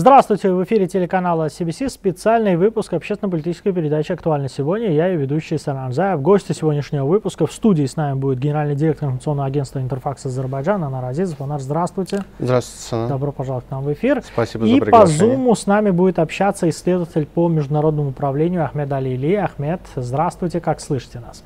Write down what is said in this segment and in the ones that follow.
Здравствуйте, в эфире телеканала CBC специальный выпуск общественно-политической передачи «Актуально сегодня». Я и ведущий Санан Заев. Гости сегодняшнего выпуска в студии с нами будет генеральный директор информационного агентства «Интерфакс Азербайджан» Анар Азизов. Анар, здравствуйте. Здравствуйте, Санан. Добро пожаловать к нам в эфир. Спасибо и за приглашение. И по Zoom с нами будет общаться исследователь по международному управлению Ахмед Алили. Ахмед, здравствуйте, как слышите нас?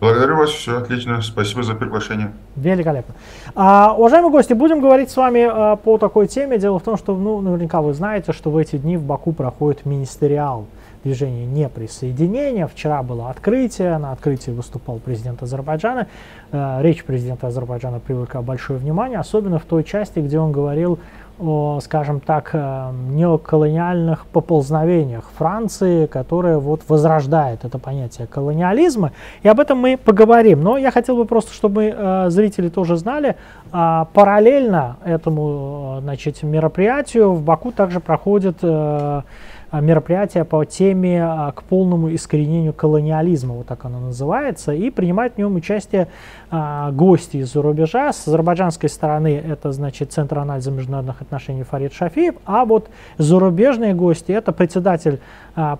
Благодарю вас, все отлично, спасибо за приглашение. Великолепно. А, уважаемые гости, будем говорить с вами а, по такой теме. Дело в том, что ну, наверняка вы знаете, что в эти дни в Баку проходит министериал движения неприсоединения. Вчера было открытие, на открытии выступал президент Азербайджана. Э, речь президента Азербайджана привлекла большое внимание, особенно в той части, где он говорил о, скажем так, э, неоколониальных поползновениях Франции, которая вот возрождает это понятие колониализма. И об этом мы поговорим. Но я хотел бы просто, чтобы э, зрители тоже знали, э, параллельно этому значит, мероприятию в Баку также проходит э, мероприятие по теме а, к полному искоренению колониализма, вот так оно называется, и принимают в нем участие а, гости из-за рубежа. С азербайджанской стороны это, значит, Центр анализа международных отношений Фарид Шафиев, а вот зарубежные гости это председатель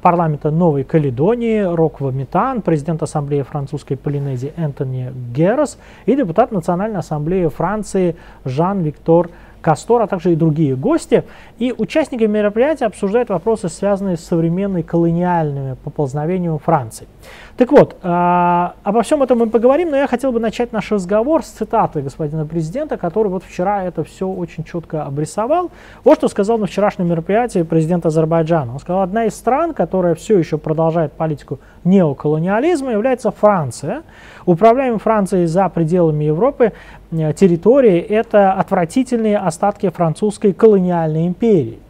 парламента Новой Каледонии Роква Метан, президент Ассамблеи французской Полинезии Энтони Геррес и депутат Национальной ассамблеи Франции Жан-Виктор Кастор, а также и другие гости. И участники мероприятия обсуждают вопросы, связанные с современной колониальными поползновениями Франции. Так вот, э, обо всем этом мы поговорим, но я хотел бы начать наш разговор с цитаты господина президента, который вот вчера это все очень четко обрисовал. Вот что сказал на вчерашнем мероприятии президент Азербайджана. Он сказал, одна из стран, которая все еще продолжает политику неоколониализма, является Франция. Управляемая Францией за пределами Европы э, территории – это отвратительные остатки французской колониальной империи.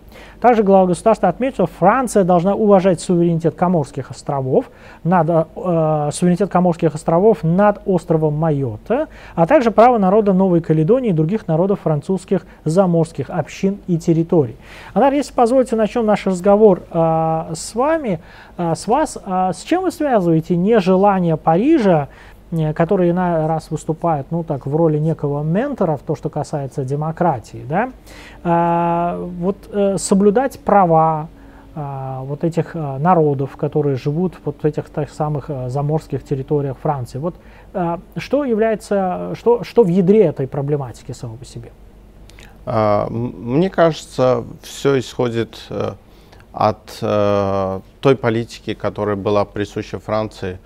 Также глава государства отметил, что Франция должна уважать суверенитет Коморских островов, над, э, суверенитет Коморских островов над островом Майотта, а также право народа Новой Каледонии и других народов французских заморских общин и территорий. Анар, если позволите, начнем наш разговор э, с вами, э, с вас. Э, с чем вы связываете нежелание Парижа Э, который на раз выступает, ну так, в роли некого ментора в то, что касается демократии, да, а, вот э, соблюдать права а, вот этих а, народов, которые живут вот в этих так самых заморских территориях Франции. Вот что является, что, что в ядре этой проблематики само по себе? Мне кажется, все исходит э, от той политики, которая была присуща Франции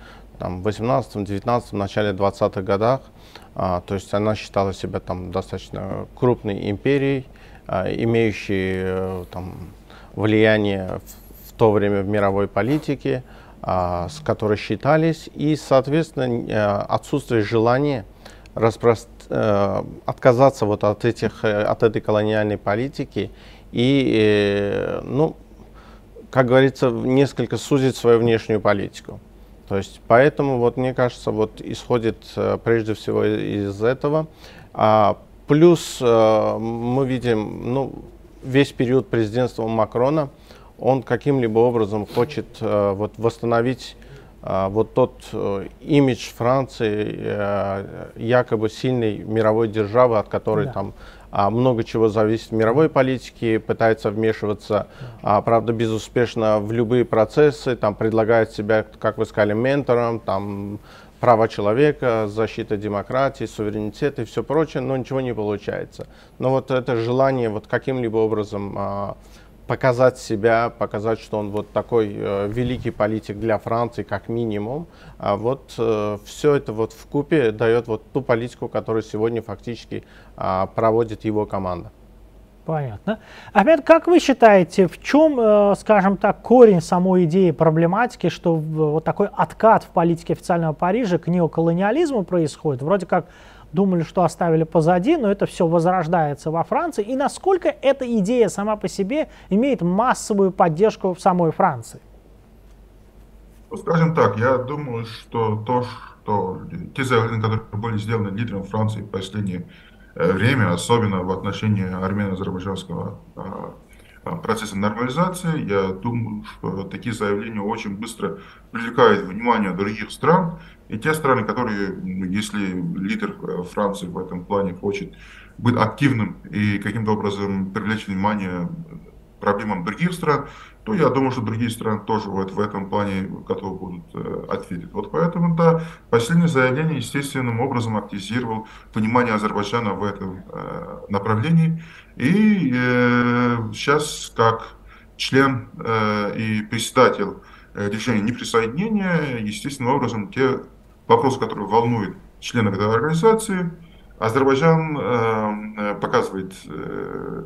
там, в 18-19, начале 20-х годах. А, то есть она считала себя там достаточно крупной империей, а, имеющей э, там, влияние в, в то время в мировой политике, а, с которой считались, и, соответственно, э, отсутствие желания распро... э, отказаться вот от, этих, от этой колониальной политики и, ну, как говорится, несколько сузить свою внешнюю политику. То есть поэтому вот мне кажется вот исходит э, прежде всего из этого. А, плюс э, мы видим ну весь период президентства Макрона он каким-либо образом хочет э, вот восстановить вот тот имидж Франции якобы сильной мировой державы, от которой да. там много чего зависит в мировой политике, пытается вмешиваться, а, правда, безуспешно в любые процессы, там предлагает себя, как вы сказали, ментором, там права человека, защита демократии, суверенитета и все прочее, но ничего не получается. Но вот это желание вот каким-либо образом а, показать себя, показать, что он вот такой э, великий политик для Франции, как минимум. А вот э, все это вот в купе дает вот ту политику, которую сегодня фактически э, проводит его команда. Понятно. Ахмед, как вы считаете, в чем, э, скажем так, корень самой идеи проблематики, что вот такой откат в политике официального Парижа к неоколониализму происходит? Вроде как думали, что оставили позади, но это все возрождается во Франции. И насколько эта идея сама по себе имеет массовую поддержку в самой Франции? Ну, скажем так, я думаю, что то, что те заявления, которые были сделаны лидером Франции в последнее э, время, особенно в отношении армяно-азербайджанского а, а, процесса нормализации, я думаю, что такие заявления очень быстро привлекают внимание других стран, и те страны, которые, ну, если лидер э, Франции в этом плане хочет быть активным и каким-то образом привлечь внимание проблемам других стран, то я думаю, что другие страны тоже вот в этом плане готовы будут э, ответить. Вот поэтому, да, последнее заявление естественным образом активизировал понимание Азербайджана в этом э, направлении. И э, сейчас, как член э, и председатель э, решения неприсоединения, естественным образом, те вопросы, которые волнуют членов этой организации, Азербайджан э, э показывает э,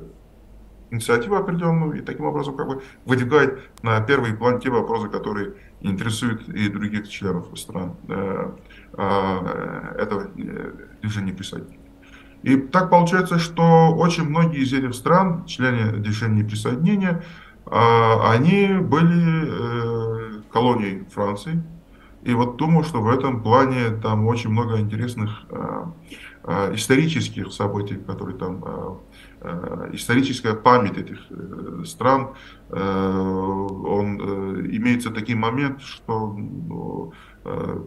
инициативу определенную и таким образом как бы выдвигает на первый план те вопросы, которые интересуют и других членов стран э, э, этого э, движения присоединения. И так получается, что очень многие из этих стран, члены движения присоединения, они были колонией Франции. И вот думаю, что в этом плане там очень много интересных исторических событий, которые там Э, историческая память этих э, стран, э, он имеется такой момент, что ну,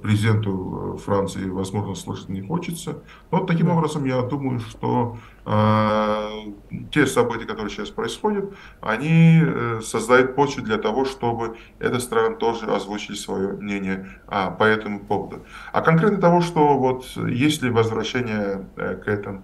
президенту Франции, возможно, слышать не хочется. Но таким образом я думаю, что те события, которые сейчас происходят, они создают почву для того, чтобы эта страна тоже озвучили свое мнение а, по этому поводу. А конкретно того, что вот если возвращение к этому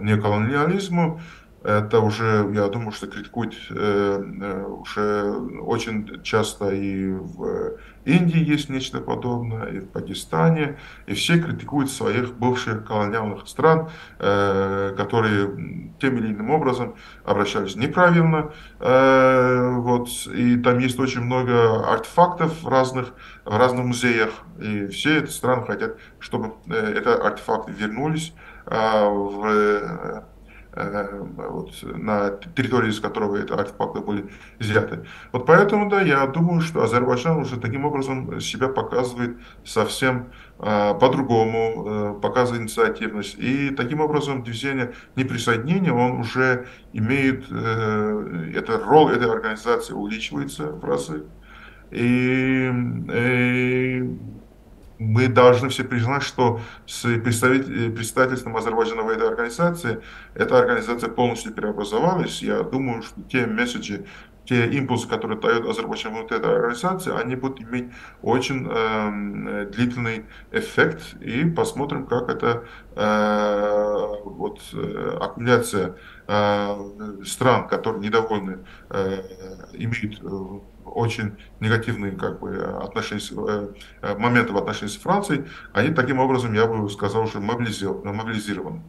неоколониализму. Это уже, я думаю, что критикуют э, э, уже очень часто и в Индии есть нечто подобное, и в Пакистане, и все критикуют своих бывших колониальных стран, э, которые тем или иным образом обращались неправильно. Вот, и там есть очень много артефактов разных, в разных музеях, и все эти страны хотят, чтобы эти артефакты вернулись а, в, э, э, вот, на территории, из которого эти артефакты были взяты. Вот поэтому, да, я думаю, что Азербайджан уже таким образом себя показывает совсем э, по-другому, э, показывает инициативность. И таким образом движение неприсоединения, он уже имеет, э, эта роль этой организации увеличивается в разы. И, и мы должны все признать, что с э, представительством Азербайджана в этой организации, эта организация полностью преобразовалась. Я думаю, что те месседжи, те импульсы, которые дает Азербайджан вот этой организации, они будут иметь очень э, длительный эффект. И посмотрим, как эта э, вот, э, аккумуляция э, стран, которые недовольны, э, имеют э, очень негативные как бы, отношения, э, э, моменты в отношении с Францией, они таким образом, я бы сказал, уже мобилизированы.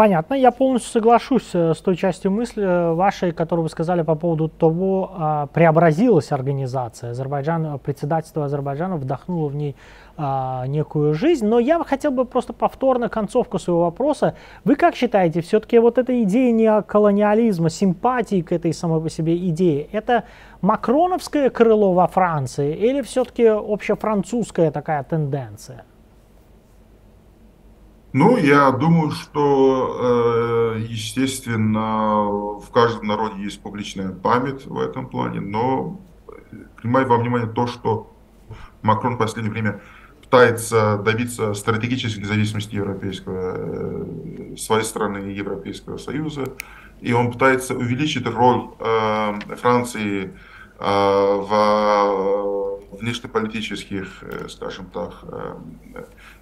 Понятно, я полностью соглашусь э, с той частью мысли вашей, которую вы сказали по поводу того, а, преобразилась организация. Азербайджан, председательство Азербайджана вдохнуло в ней а, некую жизнь. Но я хотел бы просто повторно концовку своего вопроса. Вы как считаете, все-таки вот эта идея неоколониализма, симпатии к этой самой по себе идее, это макроновское крыло во Франции или все-таки общефранцузская такая тенденция? Ну, я думаю, что, э, естественно, в каждом народе есть публичная память в этом плане, но принимаю во внимание то, что Макрон в последнее время пытается добиться стратегической независимости европейского, э, своей страны и Европейского Союза, и он пытается увеличить роль э, Франции э, в внешнеполитических, скажем так,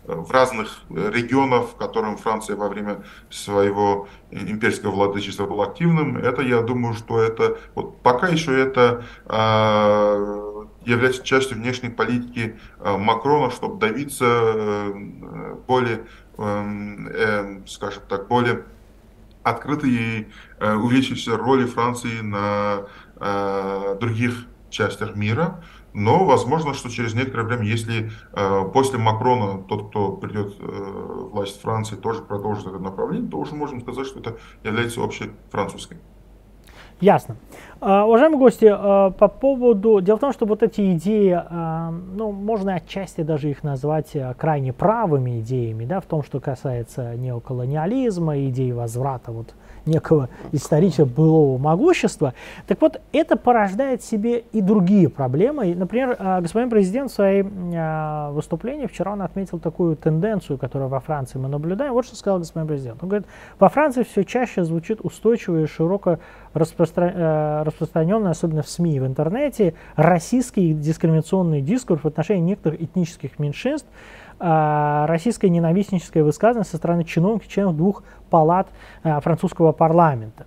в разных регионах, в которых Франция во время своего имперского владычества была активным, это, я думаю, что это, вот пока еще это является частью внешней политики э, Макрона, чтобы добиться э, более, эм, э, скажем так, более открытой и увеличившейся роли Франции на других частях мира. Но возможно, что через некоторое время, если после Макрона тот, кто придет в власть Франции, тоже продолжит это направление, то уже можем сказать, что это является общей французской. Ясно. Uh, уважаемые гости, uh, по поводу... Дело в том, что вот эти идеи, uh, ну, можно отчасти даже их назвать крайне правыми идеями, да, в том, что касается неоколониализма, идеи возврата вот некого исторического былого могущества. Так вот, это порождает себе и другие проблемы. Например, а, господин президент в своем а, выступлении вчера он отметил такую тенденцию, которую во Франции мы наблюдаем. Вот что сказал господин президент. Он говорит, во Франции все чаще звучит устойчивое и широко распространенное распростра... Э, распространенный, особенно в СМИ и в интернете, российский дискриминационный дискурс в отношении некоторых этнических меньшинств, э, российское ненавистническое высказывание со стороны чиновников, членов двух палат э, французского парламента.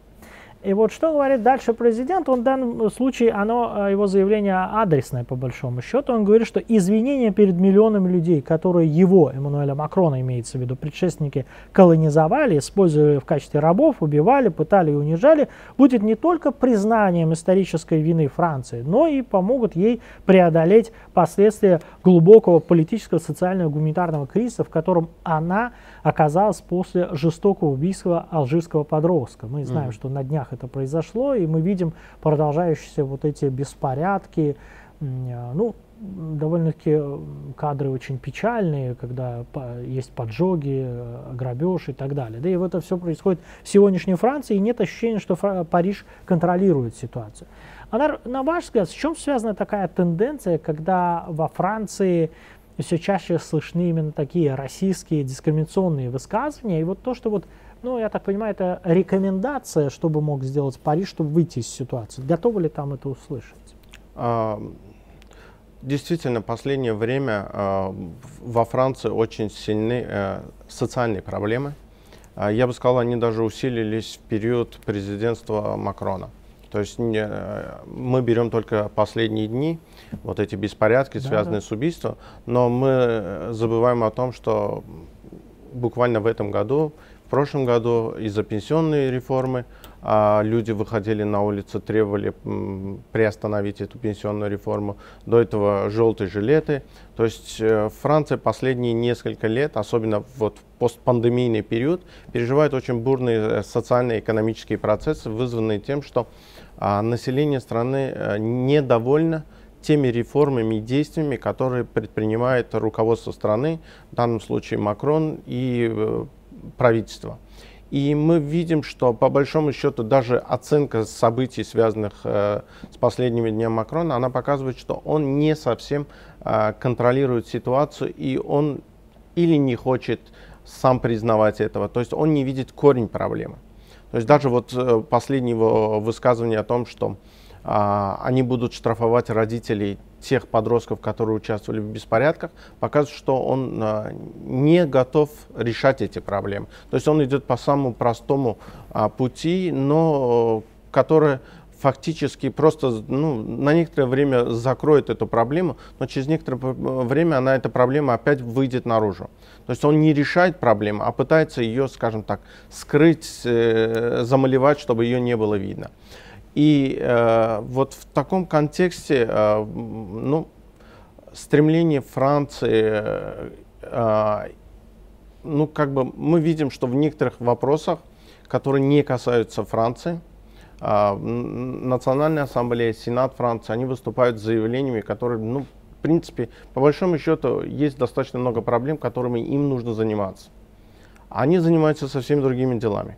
И вот что говорит дальше президент, он в данном случае, оно, э, его заявление адресное по большому счету, он говорит, что извинения перед миллионами людей, которые его, Эммануэля Макрона имеется в виду, предшественники колонизовали, использовали в качестве рабов, убивали, пытали и унижали, будет не только признанием исторической вины Франции, но и помогут ей преодолеть последствия глубокого политического, социального, гуманитарного кризиса, в котором она оказалась после жестокого убийства алжирского подростка. Мы знаем, mm-hmm. что на днях это произошло, и мы видим продолжающиеся вот эти беспорядки, э, ну, довольно-таки кадры очень печальные, когда есть поджоги, э, грабеж и так далее. Да и это все происходит в сегодняшней Франции, и нет ощущения, что Париж контролирует ситуацию. А на, на ваш взгляд, с чем связана такая тенденция, когда во Франции все чаще слышны именно такие российские дискриминационные высказывания, и вот то, что вот ну, я так понимаю, это рекомендация, что бы мог сделать Париж, чтобы выйти из ситуации. Готовы ли там это услышать? А, действительно, последнее время а, во Франции очень сильны а, социальные проблемы. А, я бы сказал, они даже усилились в период президентства Макрона. То есть не, мы берем только последние дни, вот эти беспорядки, связанные да. с убийством, но мы забываем о том, что буквально в этом году прошлом году из-за пенсионной реформы а, люди выходили на улицы, требовали приостановить эту пенсионную реформу. До этого желтые жилеты. То есть э, Франция последние несколько лет, особенно вот в постпандемийный период, переживает очень бурные э, социально экономические процессы, вызванные тем, что а, население страны а, недовольно теми реформами и действиями, которые предпринимает руководство страны, в данном случае Макрон и правительства. И мы видим, что по большому счету даже оценка событий, связанных э, с последними днями Макрона, она показывает, что он не совсем э, контролирует ситуацию, и он или не хочет сам признавать этого, то есть он не видит корень проблемы. То есть даже вот э, последнее его высказывание о том, что они будут штрафовать родителей тех подростков, которые участвовали в беспорядках, показывает, что он а, не готов решать эти проблемы. То есть он идет по самому простому а, пути, но который фактически просто ну, на некоторое время закроет эту проблему, но через некоторое время она, эта проблема опять выйдет наружу. То есть он не решает проблему, а пытается ее, скажем так, скрыть, э, замалевать, чтобы ее не было видно. И э, вот в таком контексте, э, ну, стремление Франции, э, ну, как бы мы видим, что в некоторых вопросах, которые не касаются Франции, э, Национальная ассамблея, Сенат Франции, они выступают с заявлениями, которые, ну, в принципе, по большому счету, есть достаточно много проблем, которыми им нужно заниматься. Они занимаются совсем другими делами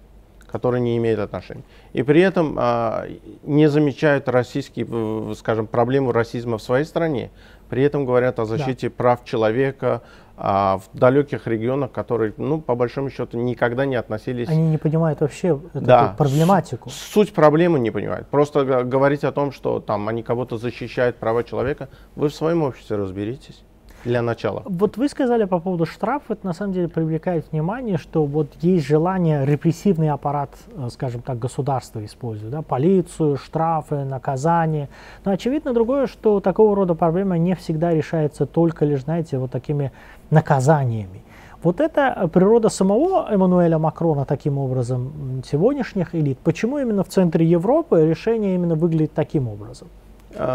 которые не имеют отношения. И при этом а, не замечают российские, скажем, проблему расизма в своей стране. При этом говорят о защите да. прав человека а, в далеких регионах, которые, ну, по большому счету, никогда не относились. Они не понимают вообще эту да. проблематику. Суть проблемы не понимают. Просто говорить о том, что там они кого-то защищают права человека, вы в своем обществе разберитесь для начала. Вот вы сказали по поводу штрафов, это на самом деле привлекает внимание, что вот есть желание репрессивный аппарат, э, скажем так, государства использовать, да, полицию, штрафы, наказания. Но очевидно другое, что такого рода проблема не всегда решается только лишь, знаете, вот такими наказаниями. Вот это природа самого Эммануэля Макрона таким образом сегодняшних элит. Почему именно в центре Европы решение именно выглядит таким образом?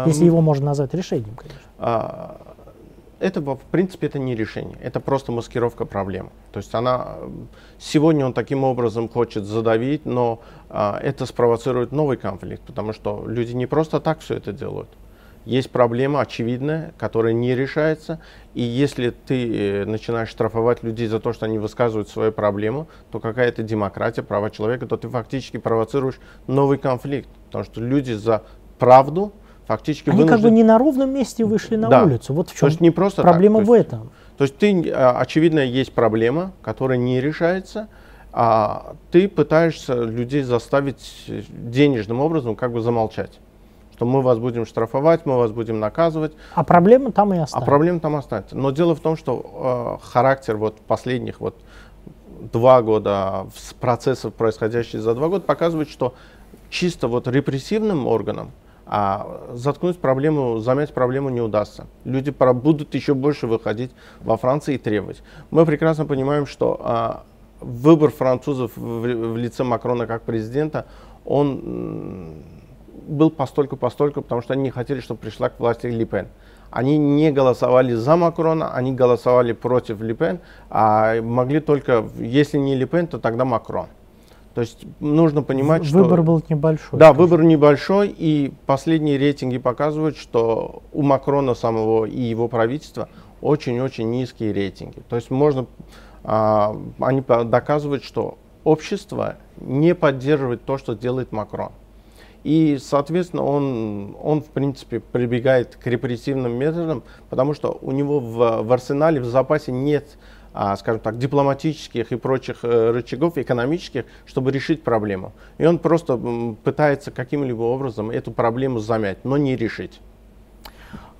Если его можно назвать решением, конечно. Это, в принципе, это не решение, это просто маскировка проблемы. То есть она, сегодня он таким образом хочет задавить, но а, это спровоцирует новый конфликт, потому что люди не просто так все это делают. Есть проблема очевидная, которая не решается, и если ты э, начинаешь штрафовать людей за то, что они высказывают свою проблему, то какая-то демократия, права человека, то ты фактически провоцируешь новый конфликт, потому что люди за правду, фактически Они вынужден... как бы не на ровном месте вышли на да. улицу. Вот в чем то есть не просто проблема так. в этом. То есть ты, а, очевидно, есть проблема, которая не решается, а ты пытаешься людей заставить денежным образом как бы замолчать. Что мы вас будем штрафовать, мы вас будем наказывать. А проблема там и останется. А проблема там останется. Но дело в том, что э, характер вот последних вот два года процессов, происходящих за два года, показывает, что чисто вот репрессивным органам а заткнуть проблему, замять проблему не удастся. Люди будут еще больше выходить во Францию и требовать. Мы прекрасно понимаем, что а, выбор французов в, в лице Макрона как президента, он был постольку-постольку, потому что они не хотели, чтобы пришла к власти Ли Пен. Они не голосовали за Макрона, они голосовали против Ли Пен, а могли только, если не Ли Пен, то тогда Макрон. То есть нужно понимать, выбор что... Выбор был небольшой. Да, выбор небольшой, и последние рейтинги показывают, что у Макрона самого и его правительства очень-очень низкие рейтинги. То есть можно... А, они доказывают, что общество не поддерживает то, что делает Макрон. И, соответственно, он, он, в принципе, прибегает к репрессивным методам, потому что у него в, в арсенале, в запасе нет, скажем так, дипломатических и прочих э, рычагов экономических, чтобы решить проблему. И он просто пытается каким-либо образом эту проблему замять, но не решить.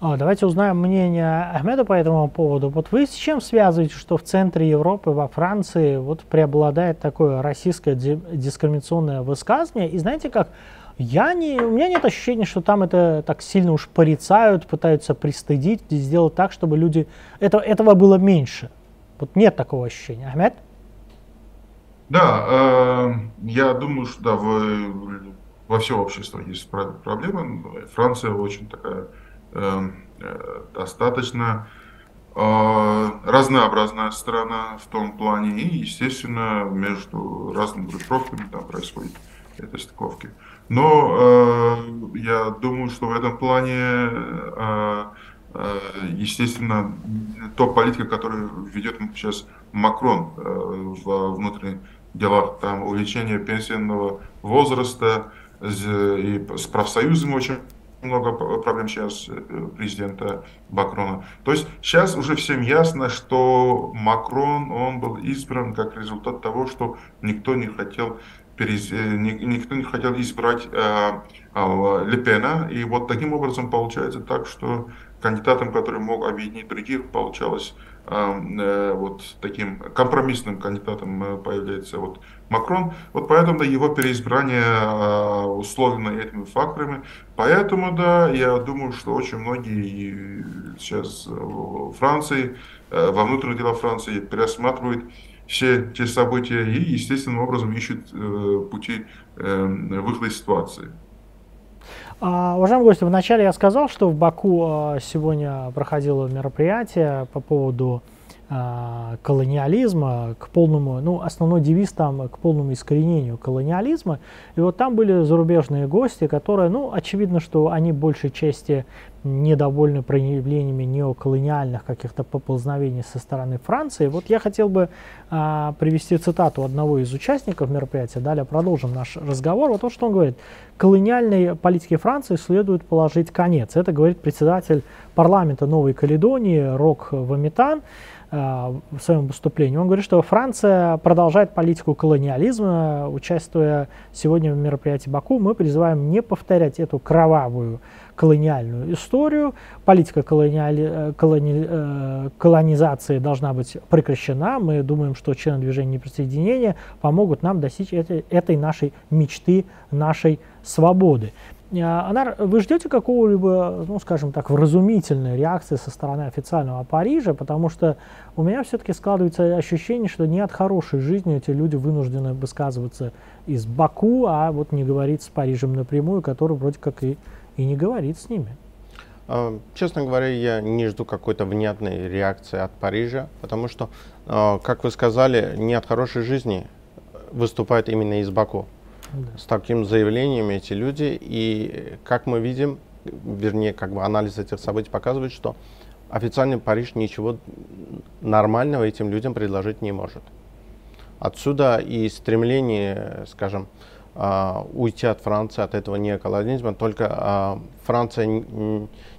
А, давайте узнаем мнение Ахмеда по этому поводу. Вот вы с чем связываете, что в центре Европы, во Франции, вот преобладает такое российское дискриминационное высказывание? И знаете как, я не, у меня нет ощущения, что там это так сильно уж порицают, пытаются пристыдить, сделать так, чтобы люди... Это, этого было меньше. Вот нет такого ощущения. Ахмед? Да, э, я думаю, что да, в, во все общество есть проблемы. Франция очень такая э, э, достаточно э, разнообразная страна в том плане. И, естественно, между разными группировками там происходят эти стыковки. Но э, я думаю, что в этом плане, э, естественно, то политика, которую ведет сейчас Макрон э, в внутренних делах, там увеличение пенсионного возраста и с профсоюзами очень много проблем сейчас э, президента Макрона. То есть сейчас уже всем ясно, что Макрон, он был избран как результат того, что никто не хотел перез... Э, никто не хотел избрать э, э, Лепена. И вот таким образом получается так, что кандидатом, который мог объединить других, получалось э, э, вот таким компромиссным кандидатом э, появляется вот Макрон. Вот поэтому да, его переизбрание э, условлено этими факторами. Поэтому, да, я думаю, что очень многие сейчас в Франции, во внутренних делах Франции пересматривают все те события и естественным образом ищут пути э, выхода из ситуации. А, уважаемые гости, вначале я сказал, что в Баку а, сегодня проходило мероприятие по поводу колониализма, к полному, ну, основной девиз там к полному искоренению колониализма. И вот там были зарубежные гости, которые, ну, очевидно, что они большей части недовольны проявлениями неоколониальных каких-то поползновений со стороны Франции. Вот я хотел бы а, привести цитату одного из участников мероприятия, далее продолжим наш разговор. Вот то, что он говорит. Колониальной политике Франции следует положить конец. Это говорит председатель парламента Новой Каледонии Рок Вамитан. Э, в своем выступлении. Он говорит, что Франция продолжает политику колониализма. Участвуя сегодня в мероприятии Баку, мы призываем не повторять эту кровавую колониальную историю. Политика колониали, э, колони, э, колонизации должна быть прекращена. Мы думаем, что члены движения неприсоединения помогут нам достичь этой, этой нашей мечты, нашей свободы. А, Анар, вы ждете какого-либо, ну, скажем так, вразумительной реакции со стороны официального Парижа, потому что у меня все-таки складывается ощущение, что не от хорошей жизни эти люди вынуждены высказываться из Баку, а вот не говорить с Парижем напрямую, который вроде как и, и не говорит с ними. А, честно говоря, я не жду какой-то внятной реакции от Парижа, потому что, а, как вы сказали, не от хорошей жизни выступает именно из Баку с таким заявлением эти люди. И как мы видим, вернее, как бы анализ этих событий показывает, что официальный Париж ничего нормального этим людям предложить не может. Отсюда и стремление, скажем, а, уйти от Франции, от этого неоколонизма. Только а, Франция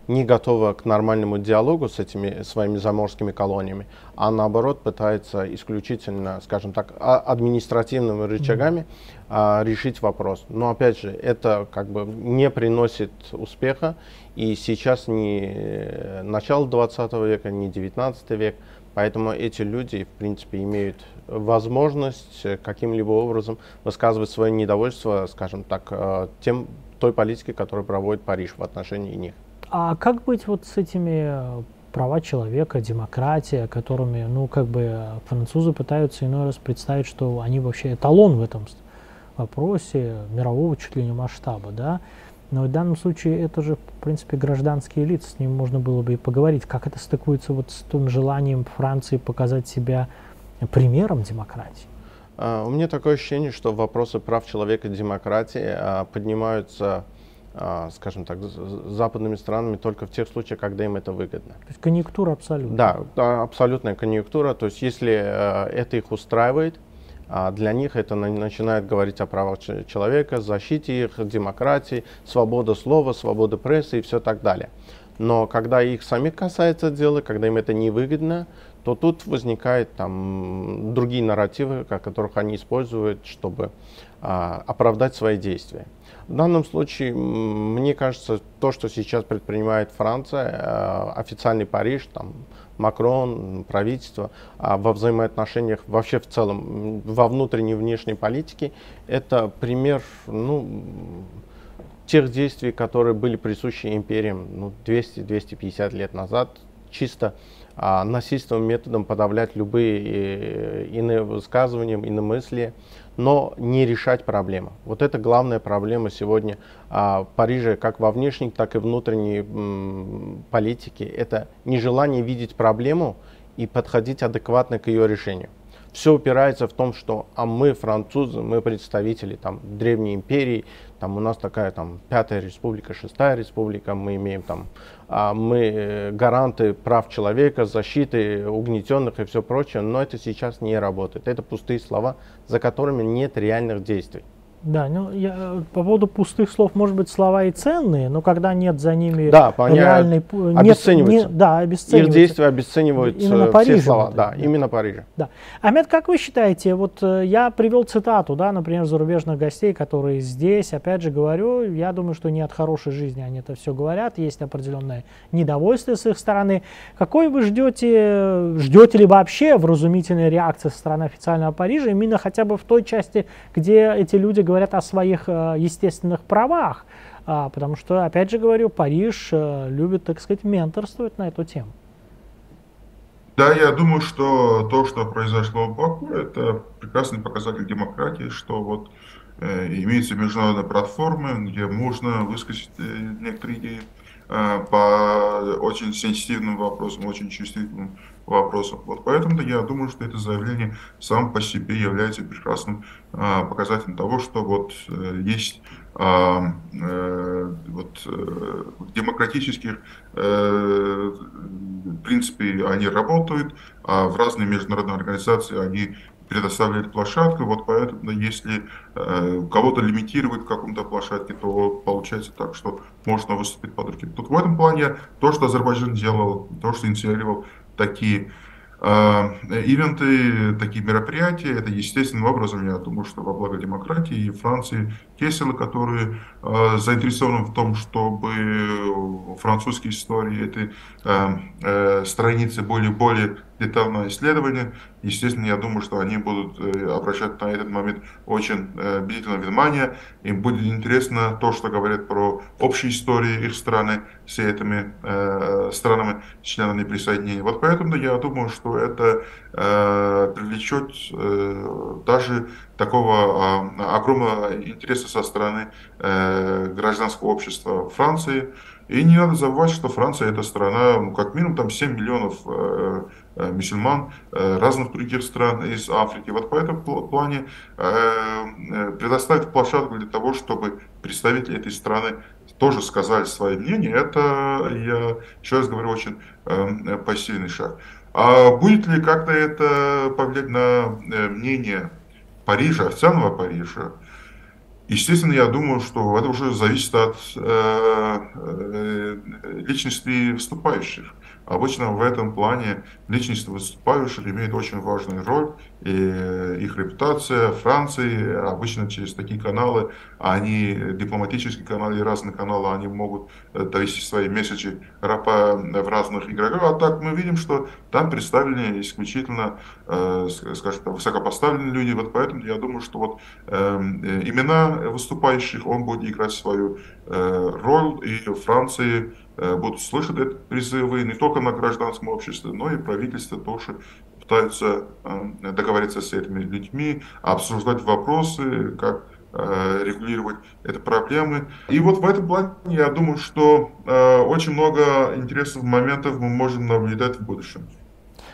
не готова к нормальному диалогу с этими своими заморскими колониями, а наоборот пытается исключительно, скажем так, а, административными рычагами а, решить вопрос. Но опять же, это как бы не приносит успеха, и сейчас не начало 20 века, не 19 век, поэтому эти люди, в принципе, имеют возможность каким-либо образом высказывать свое недовольство, скажем так, э, тем, той политикой, которую проводит Париж в отношении них. А как быть вот с этими э, права человека, демократия, которыми, ну, как бы французы пытаются иной раз представить, что они вообще эталон в этом вопросе мирового чуть ли не масштаба, да? Но в данном случае это же, в принципе, гражданские лица, с ним можно было бы и поговорить. Как это стыкуется вот с тем желанием Франции показать себя примером демократии? Uh, у меня такое ощущение, что вопросы прав человека и демократии uh, поднимаются а, скажем так, западными странами только в тех случаях, когда им это выгодно. То есть конъюнктура абсолютно. Да, абсолютная конъюнктура. То есть если э, это их устраивает, а для них это начинает говорить о правах человека, защите их, демократии, свобода слова, свобода прессы и все так далее. Но когда их самих касается дела, когда им это невыгодно, то тут возникают там другие нарративы, которых они используют, чтобы а, оправдать свои действия. В данном случае, мне кажется, то, что сейчас предпринимает Франция, э, официальный Париж, там, Макрон, правительство, а во взаимоотношениях вообще в целом, во внутренней и внешней политике, это пример ну, тех действий, которые были присущи империям ну, 200-250 лет назад, чисто а, насильственным методом подавлять любые э, иные высказывания, иные мысли, но не решать проблему. Вот это главная проблема сегодня а, Парижа, как во внешней, так и внутренней м, политике. Это нежелание видеть проблему и подходить адекватно к ее решению все упирается в том, что а мы французы, мы представители там древней империи, там у нас такая там пятая республика, шестая республика, мы имеем там, мы э, гаранты прав человека, защиты угнетенных и все прочее, но это сейчас не работает. Это пустые слова, за которыми нет реальных действий. Да, ну я, э, по поводу пустых слов, может быть, слова и ценные, но когда нет за ними да, реальной... Нет. Не, да, обесцениваются. Их действия обесценивают именно Парижем, все слова. Да, да, именно Парижа. Да. Ахмед, как вы считаете, вот э, я привел цитату, да, например, зарубежных гостей, которые здесь, опять же говорю, я думаю, что не от хорошей жизни они это все говорят, есть определенное недовольство с их стороны. Какой вы ждете, ждете ли вообще вразумительной реакции со стороны официального Парижа, именно хотя бы в той части, где эти люди говорят о своих э, естественных правах, а, потому что, опять же говорю, Париж э, любит, так сказать, менторствовать на эту тему. Да, я думаю, что то, что произошло в Баку, это прекрасный показатель демократии, что вот э, имеется международная платформа, где можно высказать э, некоторые идеи э, по очень сенситивным вопросам, очень чувствительным вопросам. Вот поэтому я думаю, что это заявление сам по себе является прекрасным э, показателем того, что вот э, есть э, э, вот, э, демократических э, в принципе они работают, а в разные международные организации они предоставляет площадку, вот поэтому если э, кого-то лимитировать в каком-то площадке, то получается так, что можно выступить под руки. Тут в этом плане то, что Азербайджан делал, то, что инициировал такие а, ивенты, такие мероприятия, это естественным образом, я думаю, что во благо демократии и Франции те которые э, заинтересованы в том, чтобы французские истории этой э, э, страницы были более детальное исследование. Естественно, я думаю, что они будут э, обращать на этот момент очень э, бдительное внимание. Им будет интересно то, что говорят про общие истории их страны с этими э, странами, членами присоединения. Вот поэтому я думаю, что это привлечет даже такого огромного интереса со стороны гражданского общества Франции. И не надо забывать, что Франция это страна, ну, как минимум там 7 миллионов э, э, мусульман э, разных других стран из Африки. Вот по этому плане э, э, предоставить площадку для того, чтобы представители этой страны тоже сказали свое мнение, это, я еще раз говорю, очень э, посильный шаг. А будет ли как-то это повлиять на э, мнение Парижа, официального Парижа? Естественно, я думаю, что это уже зависит от э, э, личности выступающих. Обычно в этом плане личность выступающих имеет очень важную роль, и их репутация Франции обычно через такие каналы, они дипломатические каналы и разные каналы, они могут э, довести свои месседжи в разных игроков. А так мы видим, что там представлены исключительно, э, скажем так, высокопоставленные люди. Вот поэтому я думаю, что вот эм, имена выступающих он будет играть свою роль, и Франции Э, будут слышать эти призывы не только на гражданском обществе, но и правительство тоже пытаются э, договориться с этими людьми, обсуждать вопросы, как э, регулировать эти проблемы. И вот в этом плане я думаю, что очень много интересных моментов мы можем наблюдать в будущем.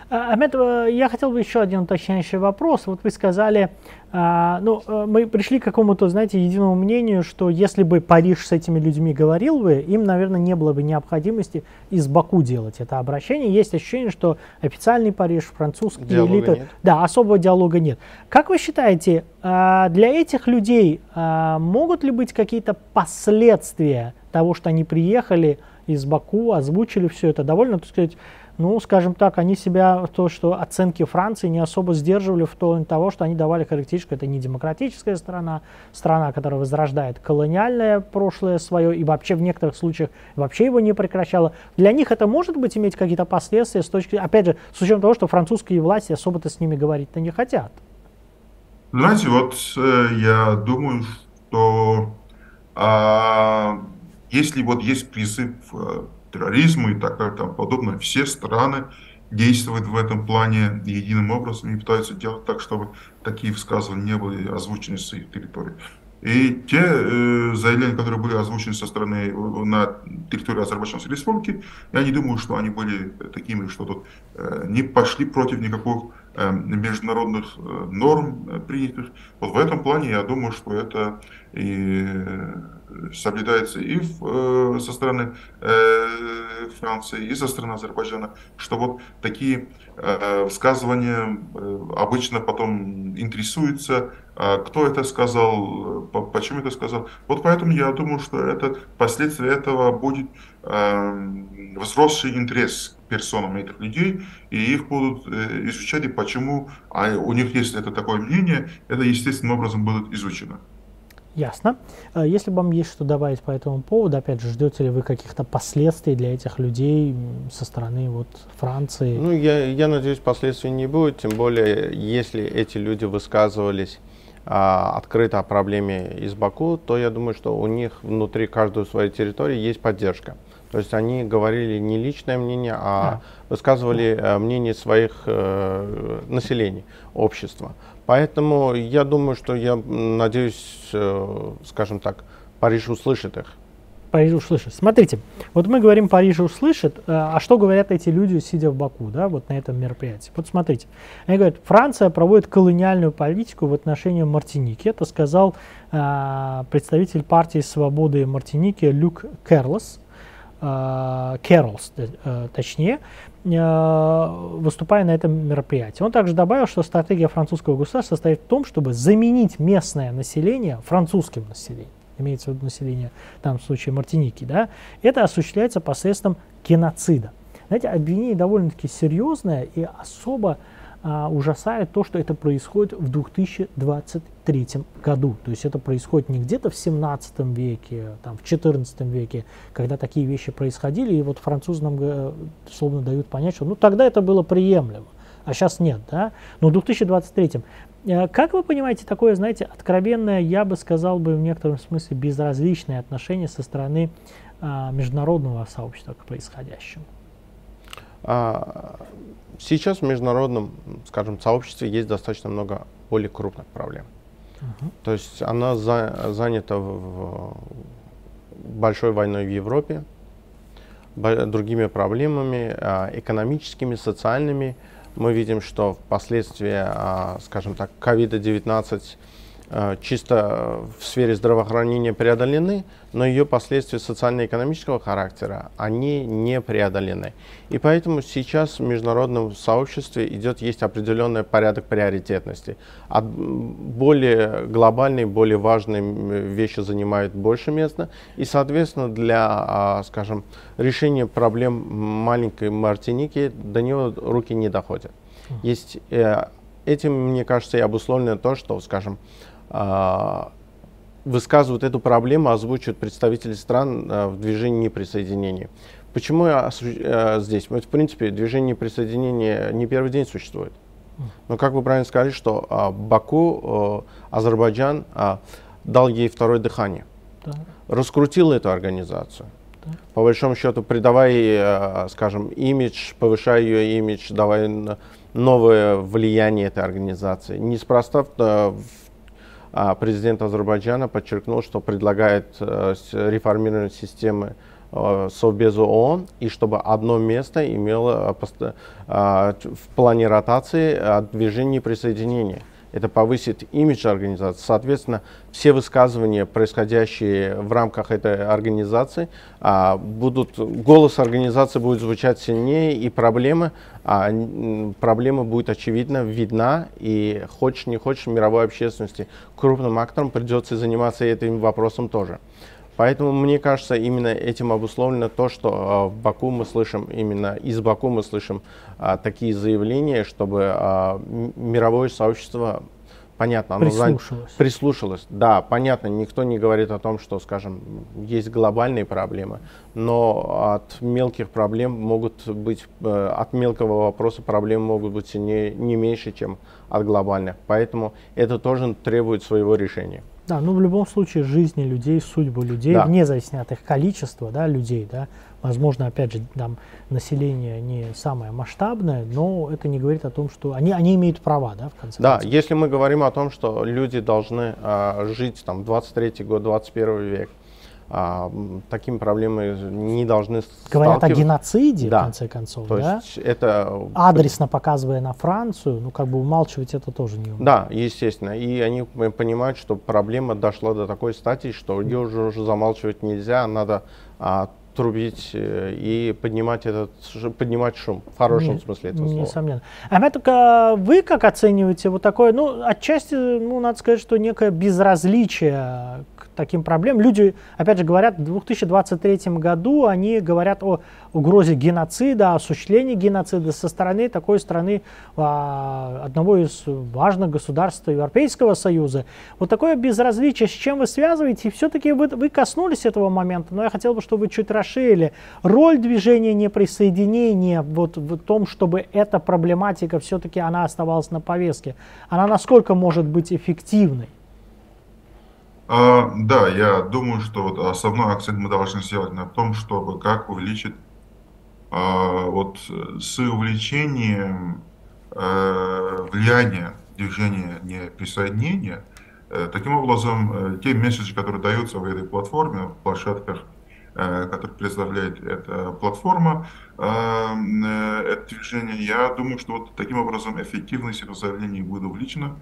А, Ахмед, я хотел бы еще один уточняющий вопрос. Вот вы сказали, а, ну, э, мы пришли к какому-то, знаете, единому мнению, что если бы Париж с этими людьми говорил бы, им, наверное, не было бы необходимости из Баку делать это обращение. Есть ощущение, что официальный Париж, французские диалога элиты, нет. да, особого диалога нет. Как вы считаете, а, для этих людей могут ли быть какие-то последствия того, что они приехали из Баку, озвучили все это довольно, так сказать, ну, скажем так, они себя, то, что оценки Франции не особо сдерживали в том того, что они давали характеристику, это не демократическая страна, страна, которая возрождает колониальное прошлое свое и вообще в некоторых случаях вообще его не прекращала. Для них это может быть иметь какие-то последствия с точки, опять же, с учетом того, что французские власти особо-то с ними говорить-то не хотят. Знаете, вот э, я думаю, что э, если вот есть призыв э, терроризму и так далее, тому подобное. Все страны действуют в этом плане единым образом и пытаются делать так, чтобы такие высказывания не были озвучены с их территории. И те э, заявления, которые были озвучены со стороны э, на территории Азербайджанской республики, я не думаю, что они были такими, что тут э, не пошли против никаких э, международных э, норм э, принятых. Вот в этом плане я думаю, что это и соблюдается и в, э, со стороны э, Франции, и со стороны Азербайджана, что вот такие э, высказывания э, обычно потом интересуются, э, кто это сказал, по, почему это сказал. Вот поэтому я думаю, что это, последствия этого будет э, возросший интерес персонам этих людей, и их будут э, изучать, и почему а у них есть это такое мнение, это естественным образом будет изучено. Ясно. Э, если вам есть что добавить по этому поводу, опять же, ждете ли вы каких-то последствий для этих людей со стороны вот Франции? Ну, я, я надеюсь, последствий не будет, тем более, если эти люди высказывались а, открыто о проблеме из Баку, то я думаю, что у них внутри каждой своей территории есть поддержка. То есть они говорили не личное мнение, а, высказывали а. мнение своих э, населений, общества. Поэтому я думаю, что я надеюсь, э, скажем так, Париж услышит их. Париж услышит. Смотрите, вот мы говорим, Париж услышит, э, а что говорят эти люди, сидя в Баку, да, вот на этом мероприятии? Вот смотрите, они говорят, Франция проводит колониальную политику в отношении Мартиники. Это сказал э, представитель партии свободы Мартиники Люк Керлос. Э, Керлс, э, точнее, э, выступая на этом мероприятии. Он также добавил, что стратегия французского государства состоит в том, чтобы заменить местное население французским населением имеется в виду население, в данном случае Мартиники, да, это осуществляется посредством геноцида. Знаете, обвинение довольно-таки серьезное и особо а, ужасает то, что это происходит в 2023 году. То есть это происходит не где-то в 17 веке, там, в 14 веке, когда такие вещи происходили, и вот французы нам э, словно дают понять, что ну тогда это было приемлемо, а сейчас нет, да? Но в 2023 э, как вы понимаете такое, знаете, откровенное, я бы сказал бы в некотором смысле безразличное отношение со стороны а, международного сообщества к происходящему? А, сейчас в международном, скажем, сообществе есть достаточно много более крупных проблем. Uh-huh. То есть она за, занята в, большой войной в Европе, другими проблемами, а, экономическими, социальными. Мы видим, что впоследствии, а, скажем так, COVID-19 Э, чисто в сфере здравоохранения преодолены, но ее последствия социально-экономического характера, они не преодолены. И поэтому сейчас в международном сообществе идет, есть определенный порядок приоритетности. От более глобальные, более важные вещи занимают больше места, и, соответственно, для, а, скажем, решения проблем маленькой Мартиники до него руки не доходят. Есть э, этим, мне кажется, и обусловлено то, что, скажем, высказывают эту проблему, озвучивают представители стран а, в движении неприсоединения. Почему я а, здесь? В принципе, движение неприсоединения не первый день существует. Но, как вы правильно сказали, что Баку, Азербайджан дал ей второе дыхание. Да. Раскрутил эту организацию. Да. По большому счету, придавая, скажем, имидж, повышая ее имидж, давая новое влияние этой организации. Неспроста в а президент Азербайджана подчеркнул, что предлагает э, реформирование системы э, Совбезу ООН, и чтобы одно место имело э, в плане ротации движение присоединения это повысит имидж организации. Соответственно, все высказывания, происходящие в рамках этой организации, а, будут, голос организации будет звучать сильнее, и проблемы, а, проблема будет очевидно видна, и хочешь не хочешь мировой общественности, крупным акторам придется заниматься этим вопросом тоже. Поэтому мне кажется, именно этим обусловлено то, что э, в Баку мы слышим, именно из Баку мы слышим а, такие заявления, чтобы а, мировое сообщество понятно, оно прислушалось. За... прислушалось. Да, понятно, никто не говорит о том, что, скажем, есть глобальные проблемы, но от мелких проблем могут быть, э, от мелкого вопроса проблемы могут быть не, не меньше, чем от глобальных. Поэтому это тоже требует своего решения. Да, ну в любом случае жизни людей, судьбы людей, да. вне зависимости от их количества да, людей, да, возможно, опять же, там население не самое масштабное, но это не говорит о том, что они, они имеют права, да, в конце Да, концов. если мы говорим о том, что люди должны а, жить там 23 год, 21 век, а, такими проблемами не должны Говорят о геноциде, да. в конце концов, То да? Есть это... Адресно показывая на Францию, ну как бы умалчивать это тоже не умеют. Да, естественно. И они понимают, что проблема дошла до такой стадии, что ее уже, уже замалчивать нельзя, надо а, трубить э, и поднимать этот поднимать шум в хорошем не, смысле этого слова. Несомненно. Ахмед, вы как оцениваете вот такое, ну, отчасти, ну, надо сказать, что некое безразличие таким проблемам. Люди, опять же, говорят, в 2023 году они говорят о угрозе геноцида, осуществлении геноцида со стороны такой страны, а, одного из важных государств Европейского Союза. Вот такое безразличие, с чем вы связываете? Все-таки вы, вы коснулись этого момента, но я хотел бы, чтобы вы чуть расширили роль движения неприсоединения вот в том, чтобы эта проблематика все-таки она оставалась на повестке. Она насколько может быть эффективной? А, да, я думаю, что вот основной акцент мы должны сделать на том, чтобы как увеличить а, вот с увеличением а, влияния движения неприсоединения, а, таким образом, э, те месседжи, которые даются в этой платформе, в площадках, э, которые представляет эта платформа, это движение, я думаю, что вот таким образом эффективность этого заявления будет увеличена.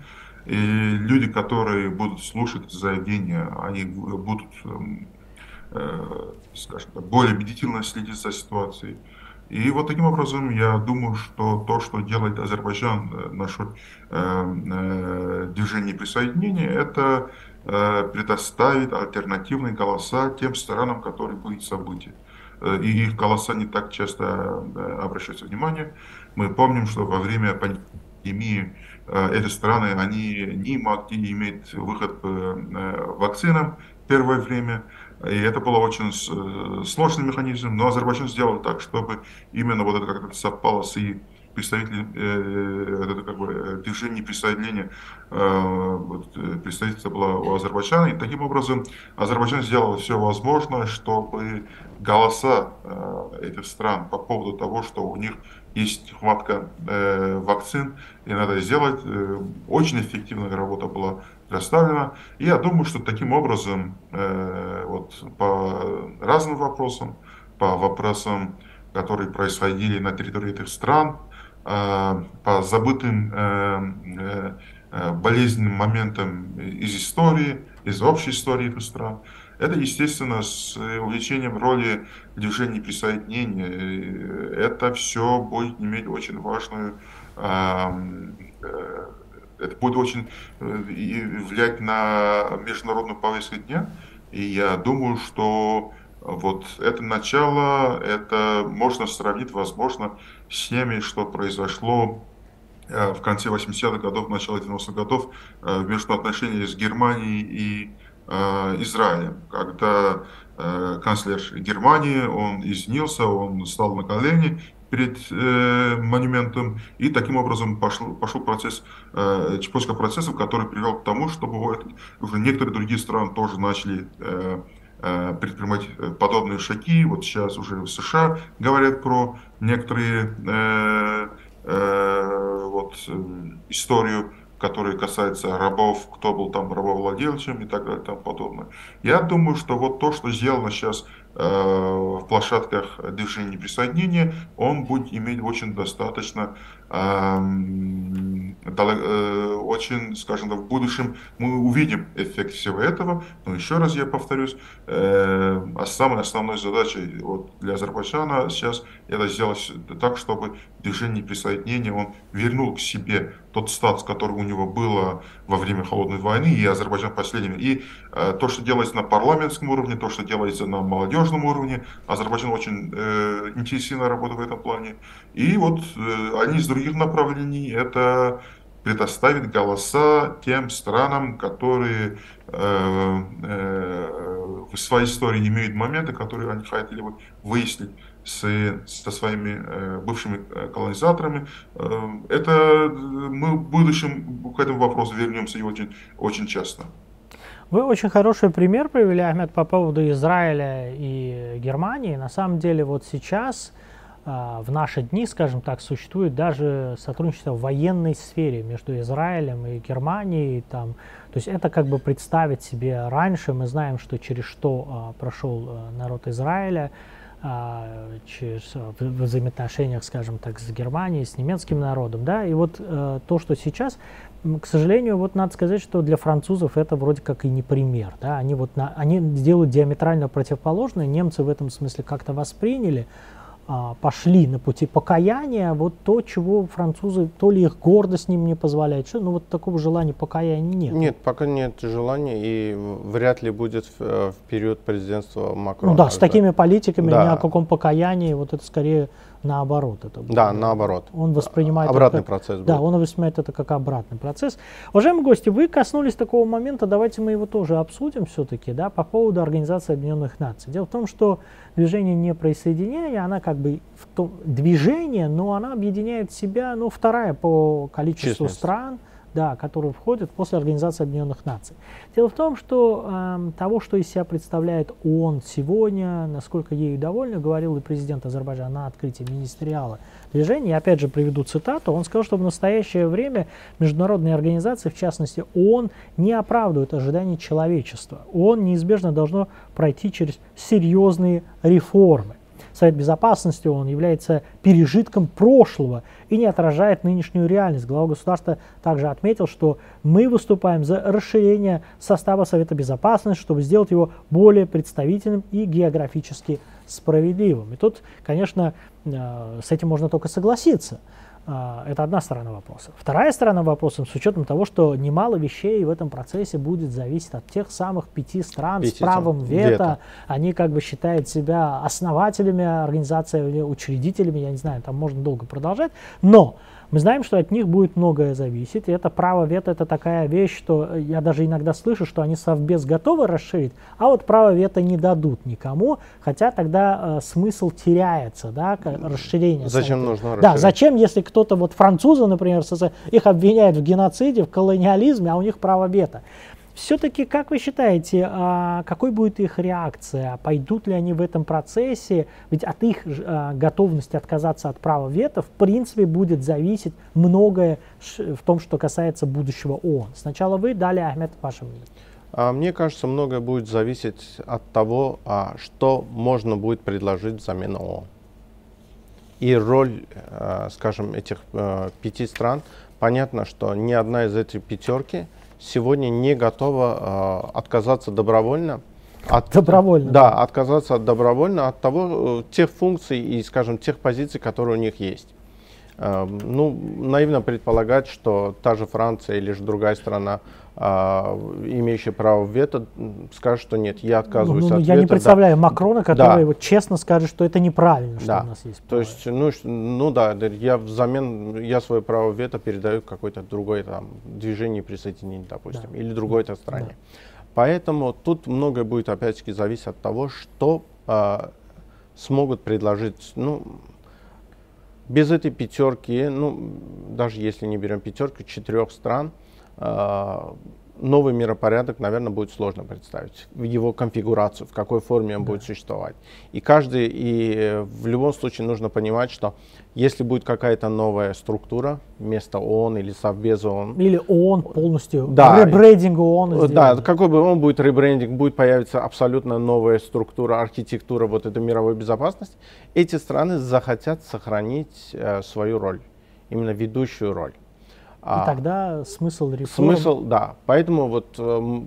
И люди, которые будут слушать заявления, они будут, эм, э, скажем так, более убедительно следить за ситуацией. И вот таким образом я думаю, что то, что делает Азербайджан э, насчет э, движения присоединения, это предоставит альтернативные голоса тем странам, которые были события. И их голоса не так часто обращаются внимание. Мы помним, что во время пандемии эти страны, они не могли иметь выход к э, вакцинам первое время, и это было очень э, сложный механизм, но Азербайджан сделал так, чтобы именно вот это как-то совпало с и представители э, это как бы движение присоединения э, вот, представительство было у Азербайджана. И таким образом Азербайджан сделал все возможное, чтобы голоса э, этих стран по поводу того, что у них есть хватка э, вакцин, и надо сделать. Э, очень эффективная работа была представлена. И я думаю, что таким образом э, вот, по разным вопросам, по вопросам, которые происходили на территории этих стран, э, по забытым э, э, болезненным моментом из истории, из общей истории этих стран. Это, естественно, с увеличением роли движений присоединения. Это все будет иметь очень важную это будет очень влиять на международную повестку дня. И я думаю, что вот это начало, это можно сравнить, возможно, с теми, что произошло э, в конце 80-х годов, начало 90-х годов э, между отношениями с Германией и э, Израилем, когда канцлер Германии, он извинился, он стал на колени перед э, монументом, и таким образом пошел, пошел процесс, э, цепочка процессов, который привел к тому, чтобы вот, уже некоторые другие страны тоже начали э, Э, предпринимать э, подобные шаги. Вот сейчас уже в США говорят про некоторые э, э, вот, э, историю, которая касается рабов, кто был там рабовладельцем и так далее и тому подобное. Я думаю, что вот то, что сделано сейчас э, в площадках движения присоединения, он будет иметь очень достаточно Э, очень, скажем так, в будущем мы увидим эффект всего этого. Но еще раз я повторюсь, э, самой основной задачей вот для Азербайджана сейчас это сделать так, чтобы движение присоединения он вернул к себе тот статус, который у него было во время холодной войны и Азербайджан последними. И э, то, что делается на парламентском уровне, то, что делается на молодежном уровне, Азербайджан очень э, интенсивно работает в этом плане. И вот э, они с других направлений это предоставить голоса тем странам, которые э, э, в своей истории имеют моменты, которые они хотели бы выяснить с, со своими э, бывшими э, колонизаторами. Э, это мы в будущем к этому вопросу вернемся и очень, очень часто. Вы очень хороший пример привели, Ахмед, по поводу Израиля и Германии. На самом деле вот сейчас а, в наши дни, скажем так, существует даже сотрудничество в военной сфере между Израилем и Германией. Там, то есть это как бы представить себе раньше. Мы знаем, что через что прошел народ Израиля, через, в, в взаимоотношениях, скажем так, с Германией, с немецким народом. Да? И вот а, то, что сейчас, к сожалению, вот надо сказать, что для французов это вроде как и не пример. Да? Они, вот на, они делают диаметрально противоположное. Немцы в этом смысле как-то восприняли, а, пошли на пути покаяния, вот то, чего французы, то ли их гордость ним не позволяет, что, ну вот такого желания покаяния нет. Нет, пока нет желания и вряд ли будет в, э, в период президентства Макрона. Ну да, с такими политиками да. ни о каком покаянии, вот это скорее наоборот. Это будет. Да, наоборот. Он воспринимает обратный это, процесс. Будет. Да, он воспринимает это как обратный процесс. Уважаемые гости, вы коснулись такого момента, давайте мы его тоже обсудим все-таки, да, по поводу Организации Объединенных Наций. Дело в том, что движение неприсоединения, она как бы в том, движение, но она объединяет в себя, ну, вторая по количеству стран, да, которые входят после Организации Объединенных Наций. Дело в том, что э, того, что из себя представляет ООН сегодня, насколько ею довольны, говорил и президент Азербайджана на открытии министериала движения. Я опять же приведу цитату. Он сказал, что в настоящее время международные организации, в частности ООН, не оправдывают ожиданий человечества. ООН неизбежно должно пройти через серьезные реформы. Совет Безопасности он является пережитком прошлого и не отражает нынешнюю реальность. Глава государства также отметил, что мы выступаем за расширение состава Совета Безопасности, чтобы сделать его более представительным и географически справедливым. И тут, конечно, э, с этим можно только согласиться. А, это одна сторона вопроса. Вторая сторона вопроса, с учетом того, что немало вещей в этом процессе будет зависеть от тех самых пяти стран пяти с правом вето. вето. Они как бы считают себя основателями организации, учредителями, я не знаю, там можно долго продолжать. Но мы знаем, что от них будет многое зависеть, и это право вето это такая вещь, что я даже иногда слышу, что они совбез готовы расширить, а вот право вето не дадут никому, хотя тогда э, смысл теряется, да, расширение. Зачем совета. нужно расширить? Да, зачем, если кто-то, вот французы, например, их обвиняют в геноциде, в колониализме, а у них право вето. Все-таки, как вы считаете, а, какой будет их реакция? Пойдут ли они в этом процессе? Ведь от их а, готовности отказаться от права вето, в принципе, будет зависеть многое в том, что касается будущего ООН. Сначала вы, далее Ахмед, ваше мнение. А, мне кажется, многое будет зависеть от того, что можно будет предложить взамен ООН. И роль, скажем, этих пяти стран понятно, что ни одна из этих пятерки сегодня не готова э, отказаться добровольно от, добровольно. Да, отказаться от добровольно от того, э, тех функций и, скажем, тех позиций, которые у них есть. Э, ну, наивно предполагать, что та же Франция или же другая страна, э, имеющая право вето, скажет, что нет, я отказываюсь ну, ну, от я вето. не представляю да. Макрона, который да. вот честно скажет, что это неправильно, что да. у нас есть. То есть, ну, ну да, я взамен, я свое право вето передаю какой-то другой там движение присоединения, допустим, да. или другой-то стране. Да. Поэтому тут многое будет опять-таки зависеть от того, что э, смогут предложить. Ну, без этой пятерки, ну, даже если не берем пятерку, четырех стран, новый миропорядок, наверное, будет сложно представить. Его конфигурацию, в какой форме он да. будет существовать. И каждый, и в любом случае нужно понимать, что если будет какая-то новая структура, вместо ООН или Совбеза ООН. Или ООН полностью, да, ребрендинг ООН. Да, какой бы он будет ребрендинг, будет появиться абсолютно новая структура, архитектура вот этой мировой безопасности, эти страны захотят сохранить э, свою роль, именно ведущую роль. И а, тогда смысл реформ... Смысл, да. Поэтому вот э,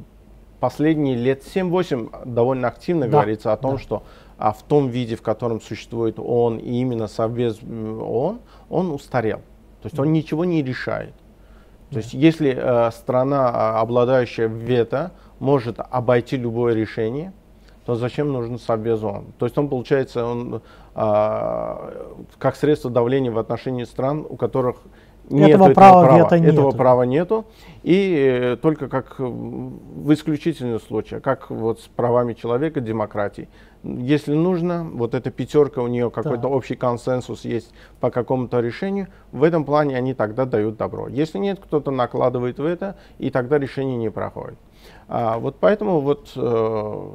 последние лет 7-8 довольно активно да, говорится о том, да. что а в том виде, в котором существует ООН и именно Совбез ООН, он устарел. То есть он ничего не решает. То есть если э, страна, а, обладающая вето, может обойти любое решение, то зачем нужен Совбез ООН? То есть он, получается, он, э, как средство давления в отношении стран, у которых нет этого, этого права, права вето этого нету. права нету. И э, только как в исключительных случаях, как вот с правами человека, демократии. Если нужно, вот эта пятерка, у нее какой-то да. общий консенсус есть по какому-то решению, в этом плане они тогда дают добро. Если нет, кто-то накладывает в это, и тогда решение не проходит. А, вот поэтому вот э,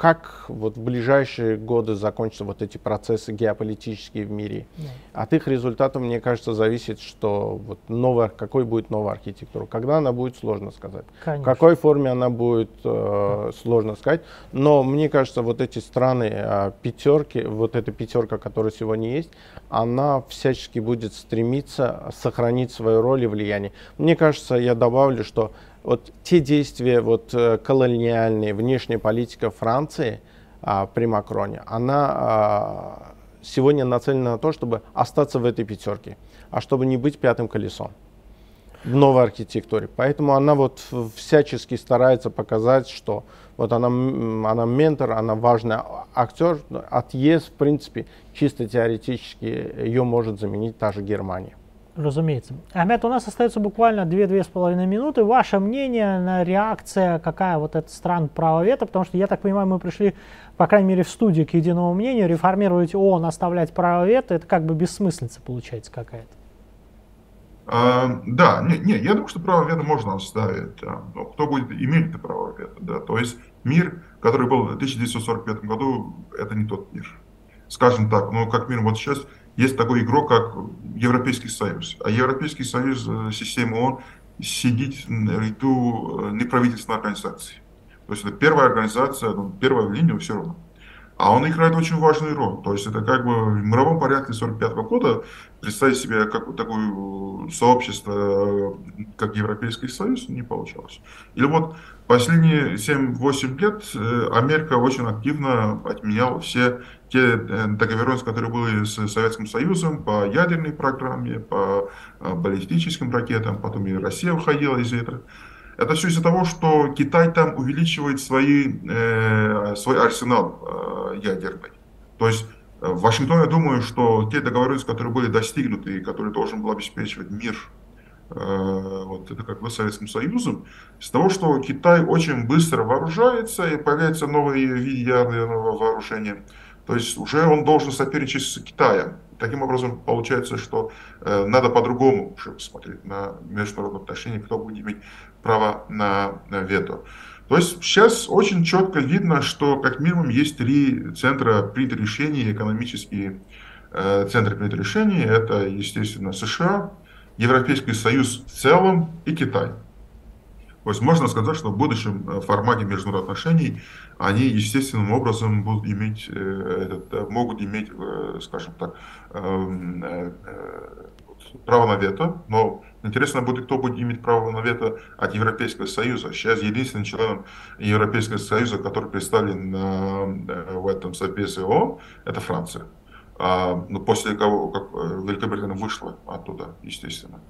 как вот в ближайшие годы закончатся вот эти процессы геополитические в мире. Yeah. От их результатов, мне кажется, зависит, что вот новая, какой будет новая архитектура. Когда она будет, сложно сказать. Конечно. В какой форме она будет, э, сложно сказать. Но мне кажется, вот эти страны э, пятерки, вот эта пятерка, которая сегодня есть, она всячески будет стремиться сохранить свою роль и влияние. Мне кажется, я добавлю, что вот те действия вот, э, колониальные, внешняя политика Франции а, при Макроне, она а, сегодня нацелена на то, чтобы остаться в этой пятерке, а чтобы не быть пятым колесом в новой архитектуре. Поэтому она вот всячески старается показать, что вот она, она ментор, она важный актер. От ЕС, в принципе, чисто теоретически ее может заменить та же Германия. Разумеется. Ахмед, у нас остается буквально 2-2,5 минуты. Ваше мнение, на реакция, какая вот этот стран права вето, потому что, я так понимаю, мы пришли, по крайней мере, в студию к единому мнению, реформировать ООН, оставлять право вето, это как бы бессмыслица получается какая-то. А, да, не, не, я думаю, что право вето можно оставить. Но кто будет иметь это право вето? Да? То есть мир, который был в 1945 году, это не тот мир. Скажем так, ну как минимум вот сейчас есть такой игрок, как Европейский Союз. А Европейский Союз, э, система ООН, сидит на ряду э, неправительственной организации. То есть это первая организация, ну, первая в линии все равно. А он играет очень важную роль. То есть это как бы в мировом порядке 45 года представить себе как такое сообщество, как Европейский Союз, не получалось. Или вот последние 7-8 лет э, Америка очень активно отменяла все те э, договоренности, которые были с Советским Союзом по ядерной программе, по э, баллистическим ракетам, потом и Россия уходила из этого. Это все из-за того, что Китай там увеличивает свои, э, свой арсенал э, ядерный. То есть э, в Вашингтоне, я думаю, что те договоренности, которые были достигнуты и которые должен был обеспечивать мир, э, вот это как бы Советским Союзом, из того, что Китай очень быстро вооружается и появляются новые виды ядерного вооружения, то есть уже он должен соперничать с Китаем. Таким образом, получается, что э, надо по-другому уже посмотреть на международные отношения, кто будет иметь право на, вето. То есть сейчас очень четко видно, что как минимум есть три центра принятия решений, экономические э, центры принятия решений. Это, естественно, США, Европейский Союз в целом и Китай. То есть можно сказать, что в будущем э, формате международных отношений они естественным образом будут иметь, э, этот, могут иметь, э, скажем так, эм, право на вето, но интересно будет, кто будет иметь право на вето от Европейского Союза. Сейчас единственным членом Европейского Союза, который представлен э, в этом Совбезе ООН, это Франция. А, ну, после кого как э, Великобритания вышла оттуда, естественно.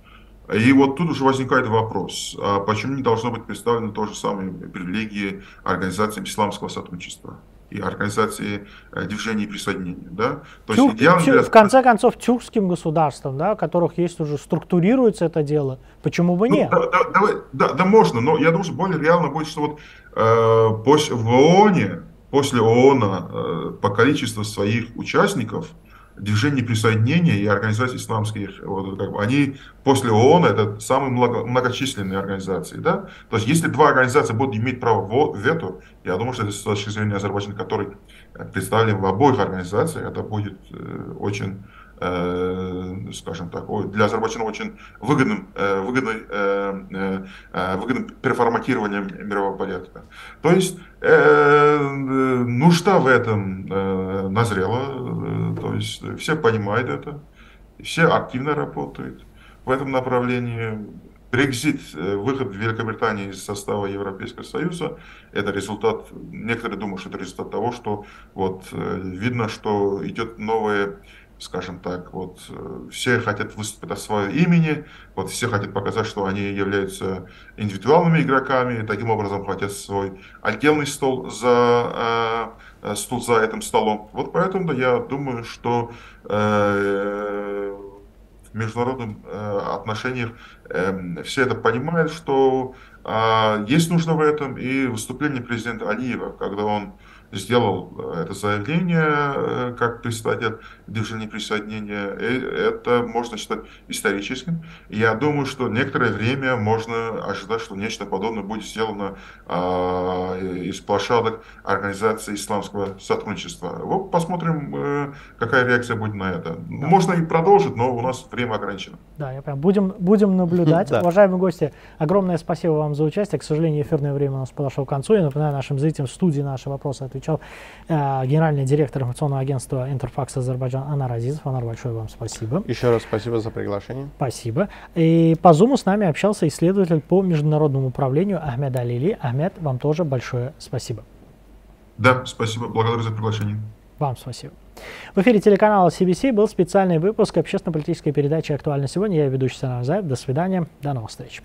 И вот тут уже возникает вопрос, а почему не должно быть представлено то же самое привилегии организациям исламского сотрудничества? И организации э, движений присоединения. Да? То Тюр, есть идеально для... В конце концов, тюркским государствам, да, у которых есть уже структурируется это дело, почему бы ну, нет? Да, да, давай, да, да, можно, но я думаю, что более реально будет, что вот э, после, в ООНе, после ООН э, по количеству своих участников, движение присоединения и организации исламских, вот, как бы, они после ООН это самые много, многочисленные организации. Да? То есть если два организации будут иметь право вето, я думаю, что это с точки зрения Азербайджана, который представлен в обоих организациях, это будет э, очень Э, скажем так, для Азербайджана очень выгодным, э, выгодной, э, выгодным переформатированием мирового порядка. То есть нужда в этом назрела, то есть все понимают это, все активно работают в этом направлении. Брекзит, выход Великобритании из состава Европейского Союза, это результат, некоторые думают, что это результат того, что вот видно, что идет новое скажем так, вот э, все хотят выступить от своего имени, вот все хотят показать, что они являются индивидуальными игроками, и таким образом хотят свой отдельный стол за э, стул за этим столом. Вот поэтому я думаю, что э, в международных э, отношениях э, все это понимают, что э, есть нужда в этом, и выступление президента Алиева, когда он сделал э, это заявление э, как представитель движения присоединения, это можно считать историческим. Я думаю, что некоторое время можно ожидать, что нечто подобное будет сделано а, из площадок Организации исламского сотрудничества. Вот посмотрим, э, какая реакция будет на это. Да. Можно и продолжить, но у нас время ограничено. Да, я прям будем, будем наблюдать. Да. Уважаемые гости, огромное спасибо вам за участие. К сожалению, эфирное время у нас подошло к концу. Я напоминаю нашим зрителям в студии наши вопросы отвечать отвечал э, генеральный директор информационного агентства Интерфакс Азербайджан Анар Азизов. Анар, большое вам спасибо. Еще раз спасибо за приглашение. Спасибо. И по Zoom с нами общался исследователь по международному управлению Ахмед Алили. Ахмед, вам тоже большое спасибо. Да, спасибо. Благодарю за приглашение. Вам спасибо. В эфире телеканала CBC был специальный выпуск общественно-политической передачи «Актуально сегодня». Я ведущий Санар Заев. До свидания. До новых встреч.